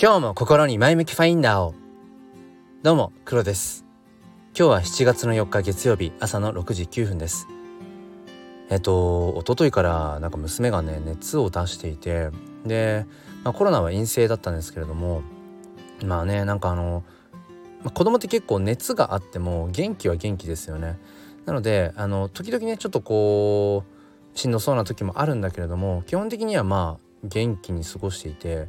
今日も心に前向きファインダーを。どうも黒です。今日は7月の4日月曜日朝の6時9分です。えっと一昨日からなんか娘がね熱を出していてで、まあ、コロナは陰性だったんですけれどもまあねなんかあの、まあ、子供って結構熱があっても元気は元気ですよね。なのであの時々ねちょっとこうしんどそうな時もあるんだけれども基本的にはまあ元気に過ごしていて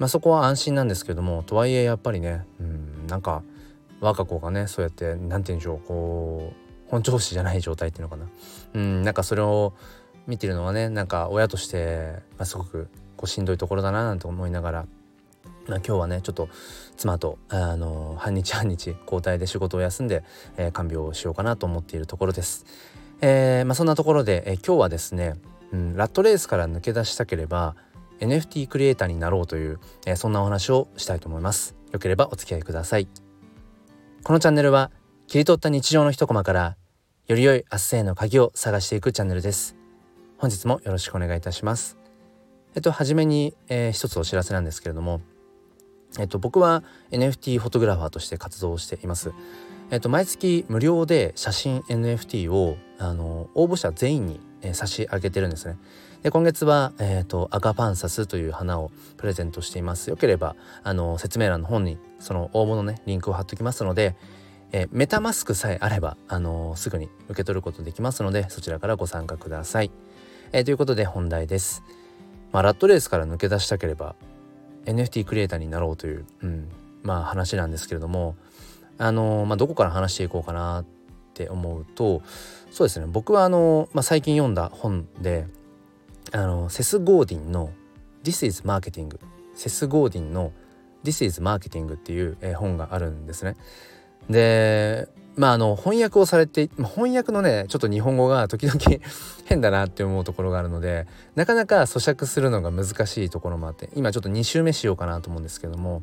まあ、そこは安心なんですけどもとはいえやっぱりね、うん、なんか我が子がねそうやって何て言うんでしょうこう本調子じゃない状態っていうのかな、うん、なんかそれを見てるのはねなんか親として、まあ、すごくこうしんどいところだななんて思いながら、ま、今日はねちょっと妻とあの半日半日交代で仕事を休んで、えー、看病をしようかなと思っているところです。えーまあ、そんなところで、えー、今日はですね、うん、ラットレースから抜け出したければ NFT クリエイターになろうという、えー、そんなお話をしたいと思います。よければお付き合いください。このチャンネルは切り取った日常の一コマからより良い明日への鍵を探していくチャンネルです。本日もよろしくお願いいたします。えっと初めに、えー、一つお知らせなんですけれどもえっと僕は NFT フォトグラファーとして活動しています。えっと毎月無料で写真 NFT をあの応募者全員に、えー、差し上げてるんですね。で今月は、えーと、アガパンサスという花をプレゼントしています。よければあの説明欄の本にその応募のねリンクを貼っておきますので、えー、メタマスクさえあればあのすぐに受け取ることできますのでそちらからご参加ください、えー、ということで本題です、まあ、ラットレースから抜け出したければ NFT クリエイターになろうという、うん、まあ話なんですけれどもあのまあ、どこから話していこうかなって思うとそうですね。僕はあの、まあ、最近読んだ本であのセス・ゴーディンの「This is Marketing」セス・ゴーディンの「This is Marketing」っていう、え、本があるんですね。でまああの翻訳をされて翻訳のねちょっと日本語が時々 変だなって思うところがあるのでなかなか咀嚼するのが難しいところもあって今ちょっと2週目しようかなと思うんですけども、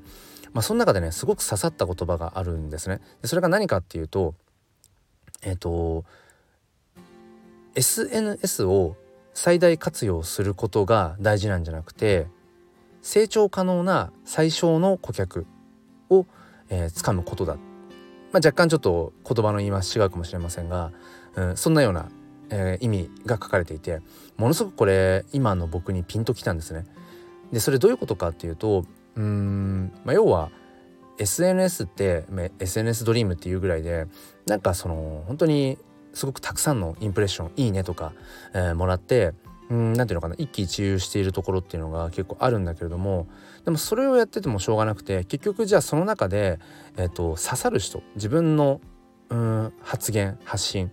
まあ、その中でねすごく刺さった言葉があるんですね。でそれが何かっていうとえっ、ー、と SNS を最大活用することが大事なんじゃなくて成長可能な最小の顧客を、えー、掴むことだ、まあ、若干ちょっと言葉の言い回し違うかもしれませんが、うん、そんなような、えー、意味が書かれていてものすごくこれ今の僕にピンときたんですね。でそれどういうことかっていうとうん、まあ、要は SNS って、SNS ドリームっていうぐらいでなんかその本当にすごくたくさんのインプレッションいいねとか、えー、もらってうんていうのかな一喜一憂しているところっていうのが結構あるんだけれどもでもそれをやっててもしょうがなくて結局じゃあその中で、えーと、刺さる人自分のうん発言発信、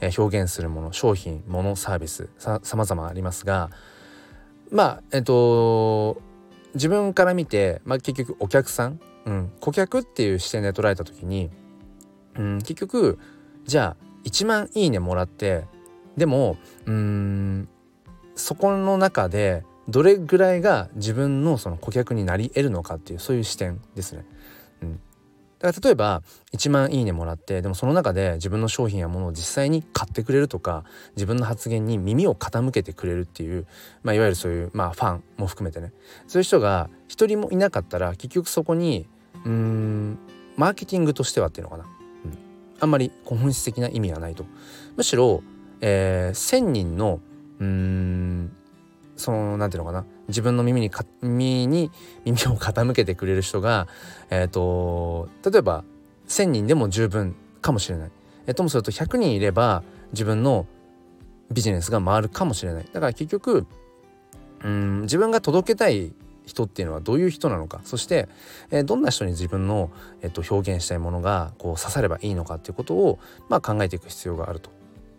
えー、表現するもの商品ものサービスさまざまありますがまあえっ、ー、と自分から見て、まあ、結局お客さん、うん、顧客っていう視点で捉えた時に、うん、結局じゃあ1万いいねもらってでもうーんそこの中でどれぐらいが自分のその顧客になり得るのかっていうそういう視点ですね。うん、だから例えば1万いいねもらってでもその中で自分の商品やものを実際に買ってくれるとか自分の発言に耳を傾けてくれるっていう、まあ、いわゆるそういう、まあ、ファンも含めてね。そういう人が一人もいなかったら結局そこにうーんマーケティングとしてはっていうのかな。あんまり本質的な意味はないとむしろ、えー、1,000人のうんその何て言うのかな自分の耳に耳に耳を傾けてくれる人が、えーと、例えば1,000人でも十分かもしれない。えー、ともすると100人いれば自分のビジネスが回るかもしれない。だから結局うん自分が届けたい人っていうのはどういう人なのかそして、えー、どんな人に自分の、えー、と表現したいものがこう刺さればいいのかっていうことを、まあ、考えていく必要があると。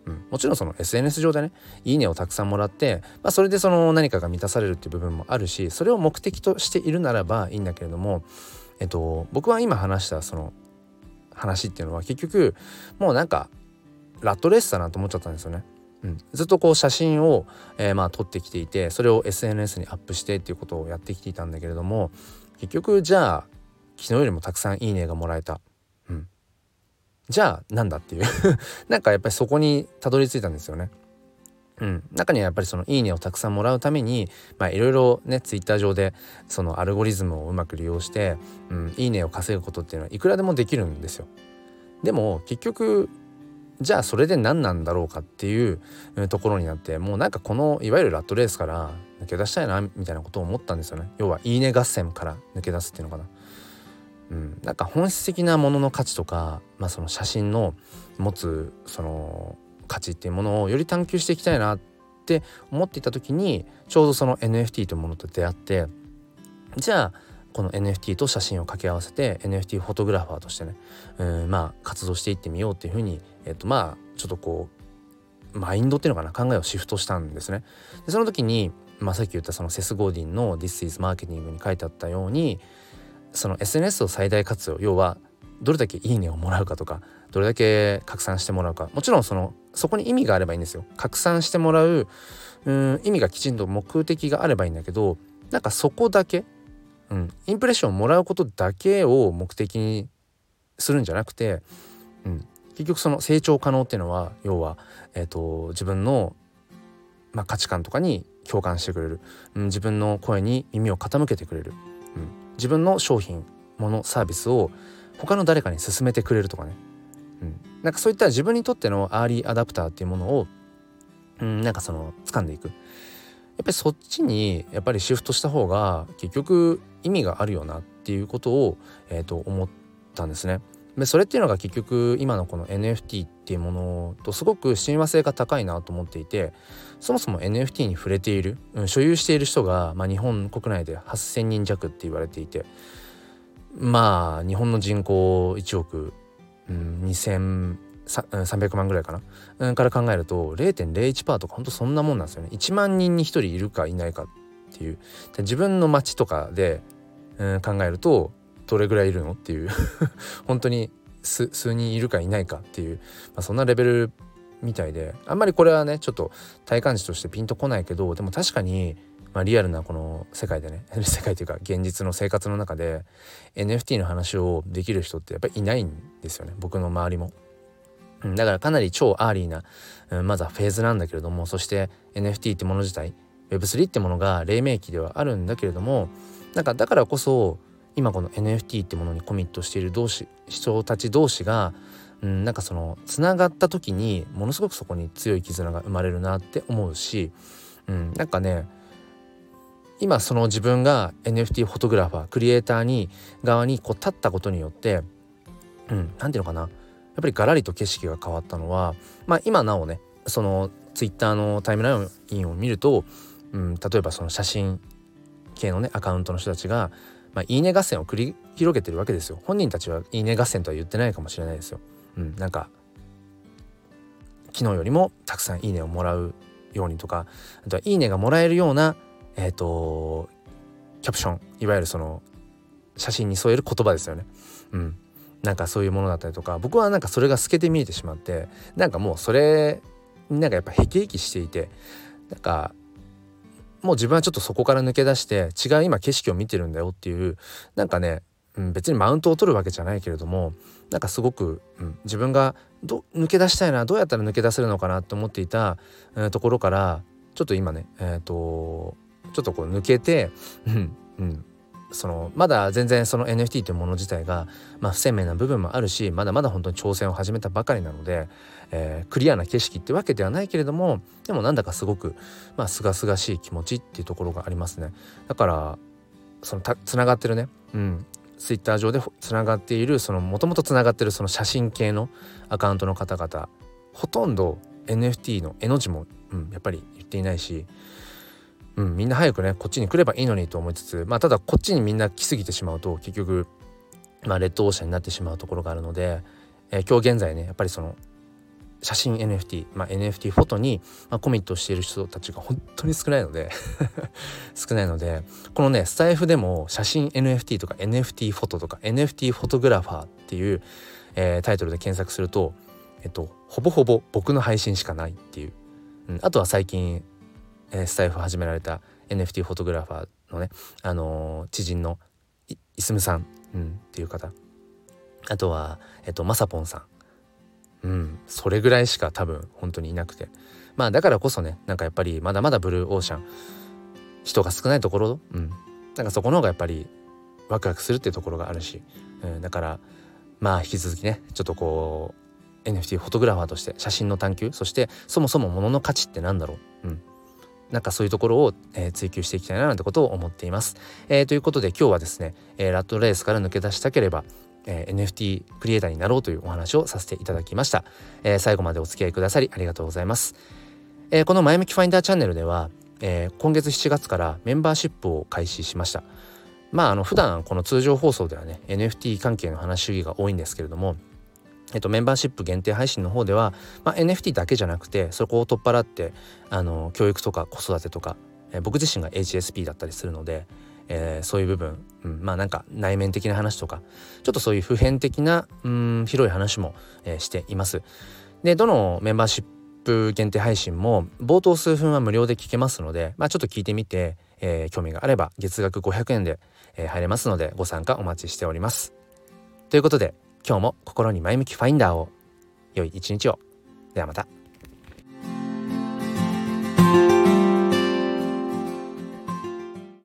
うん、もちろんその SNS 上でね「いいね」をたくさんもらって、まあ、それでその何かが満たされるっていう部分もあるしそれを目的としているならばいいんだけれども、えっと、僕は今話したその話っていうのは結局もうなんかラットレースだなと思っちゃったんですよね。うん、ずっとこう写真を、えー、まあ撮ってきていてそれを SNS にアップしてっていうことをやってきていたんだけれども結局じゃあ昨日よりもたくさんいいねがもらえた、うん、じゃあなんだっていう。なんかやっぱりそこにたどり着いたんですよね。うん、中にはやっぱりその「いいね」をたくさんもらうためにいろいろねツイッター上でそのアルゴリズムをうまく利用して「うん、いいね」を稼ぐことっていうのはいくらでもできるんですよ。でも結局じゃあそれで何なんだろうかっていうところになってもうなんかこのいわゆるラットレースから抜け出したいなみたいなことを思ったんですよね。要は「いいね」合戦から抜け出すっていうのかな。うん、なんか本質的なものの価値とか、まあ、その写真の持つその価値っていうものをより探求していきたいなって思っていた時にちょうどその NFT というものと出会ってじゃあこの NFT と写真を掛け合わせて NFT フォトグラファーとしてねうんまあ活動していってみようっていうふうに、えっと、まあちょっとこうマインドっていうのかな考えをシフトしたんですね。でその時に、まあ、さっき言ったそのセス・ゴーディンの「This is Marketing」に書いてあったようにその SNS を最大活用要はどれだけいいねをもらうかとかどれだけ拡散してもらうかもちろんそのそこに意味があればいいんですよ拡散してもらううん意味がきちんと目的があればいいんだけどなんかそこだけ、うん、インプレッションをもらうことだけを目的にするんじゃなくて、うん、結局その成長可能っていうのは要は、えーと、自分の、まあ、価値観とかに共感してくれる、うん、自分の声に耳を傾けてくれる、うん、自分の商品ものサービスを他の誰かに勧めてくれるとかね、うん、なんかそういった自分にとってのアーリーアダプターっていうものを、うん、なんかその掴んでいく。やっぱりそっちにやっぱりシフトした方が結局意味があるよなっていうことを、えー、と思ったんですね。でそれっていうのが結局今のこの NFT っていうものとすごく親和性が高いなと思っていてそもそも NFT に触れている、うん、所有している人が、まあ、日本国内で8,000人弱って言われていてまあ日本の人口1億、うん、2300万ぐらいかな、から考えると0.01%とかほんとそんなもんなんですよね1万人に1人いるかいないかっていう。自分の町とかで、うん、考えるとどれぐらいいるのっていう。本当に数人いるかいないかっていう、まあ、そんなレベルみたいで。あんまりこれはねちょっと体感値としてピンとこないけどでも確かにまあ、リアルなこの世界でね 世界というか現実の生活の中で NFT の話をできる人ってやっぱりいないんですよね。僕の周りも。だからかなり超 early な、まずはフェーズなんだけれどもそして NFT ってもの自体 Web3 ってものが黎明期ではあるんだけれどもなんかだからこそ今この NFT ってものにコミットしている同士人たち同士が、うん、なんかそのつながった時にものすごくそこに強い絆が生まれるなって思うし、うん、なんかね今その自分が NFT フォトグラファークリエイターに側にこう立ったことによってうん何ていうのかなやっぱりガラリと景色が変わったのはまあ今なおねそのツイッターのタイムラインを見ると、うん、例えばその写真系のねアカウントの人たちが、まあ、いいね合戦を繰り広げてるわけですよ本人たちはいいね合戦とは言ってないかもしれないですよ。うん、なんか昨日よりもたくさんいいねをもらうようにとかあとはいいねがもらえるようなえっ、ー、とキャプションいわゆるその写真に添える言葉ですよね。うん、なんかそういうものだったりとか僕はなんかそれが透けて見えてしまってなんかもうそれなんかやっぱへきへきしていてなんかもう自分はちょっとそこから抜け出して違う今景色を見てるんだよっていうなんかね、うん、別にマウントを取るわけじゃないけれどもなんかすごく、うん、自分がど抜け出したいなどうやったら抜け出せるのかなと思っていた、えー、ところからちょっと今ねえっ、ー、とちょっとこう抜けて、うんうん、そのまだ全然その NFT というもの自体が、まあ、不鮮明な部分もあるしまだまだ本当に挑戦を始めたばかりなので、えー、クリアな景色ってわけではないけれどもでもなんだかすごくまあ清々しい気持ちっていうところがありますね。だからそのつながってるね、うん、ツイッター上でつながっているそのもともとつながってるその写真系のアカウントの方々ほとんど NFT の絵の字も、うん、やっぱり言っていないしうん、みんな早くねこっちに来ればいいのにと思いつつまあただこっちにみんな来すぎてしまうと結局まあレッドオーシャンになってしまうところがあるので、えー、今日現在ねやっぱりその写真 NFT、まあ、NFT フォトに、まあ、コミットしている人たちが 本当に少ないので 少ないのでこのねスタイフでも写真 NFT とか NFT フォトとか NFT フォトグラファーっていう、えー、タイトルで検索するとえっとほぼほぼ僕の配信しかないっていう、うん、あとは最近えー、スタイフを始められた NFT フォトグラファーのね、あのー、知人のいすむさん、うん、っていう方。あとは、えっと、まさぽんさん、うんそれぐらいしか多分本当にいなくて。まあだからこそねなんかやっぱりまだまだブルーオーシャン。人が少ないところうん。なんかそこの方がやっぱりワクワクするっていうところがあるし、うん、だからまあ引き続きねちょっとこう NFT フォトグラファーとして写真の探求そしてそもそも物の価値って何だろう、うん、なんかそういうところを、えー、追求していきたいななんてことを思っています。えー、ということで今日はですね、えー、ラットレースから抜け出したければ、え、NFT クリエイターになろうというお話をさせていただきました。え、最後までお付き合いくださりありがとうございます。え、この前向きファインダーチャンネルでは、え、今月7月からメンバーシップを開始しました。まああの普段この通常放送ではね NFT 関係の話が多いんですけれどもえっと、メンバーシップ限定配信の方では、まあ、NFT だけじゃなくてそこを取っ払ってあの教育とか子育てとか、えー、僕自身が HSP だったりするので、えー、そういう部分、うん、まあなんか内面的な話とかちょっとそういう普遍的なうん広い話も、えー、しています。でどのメンバーシップ限定配信も冒頭数分は無料で聞けますので、まあ、ちょっと聞いてみて、えー、興味があれば月額500円で、えー、入れますのでご参加お待ちしております。ということで今日も心に前向きファインダーを良い一日を。ではまた。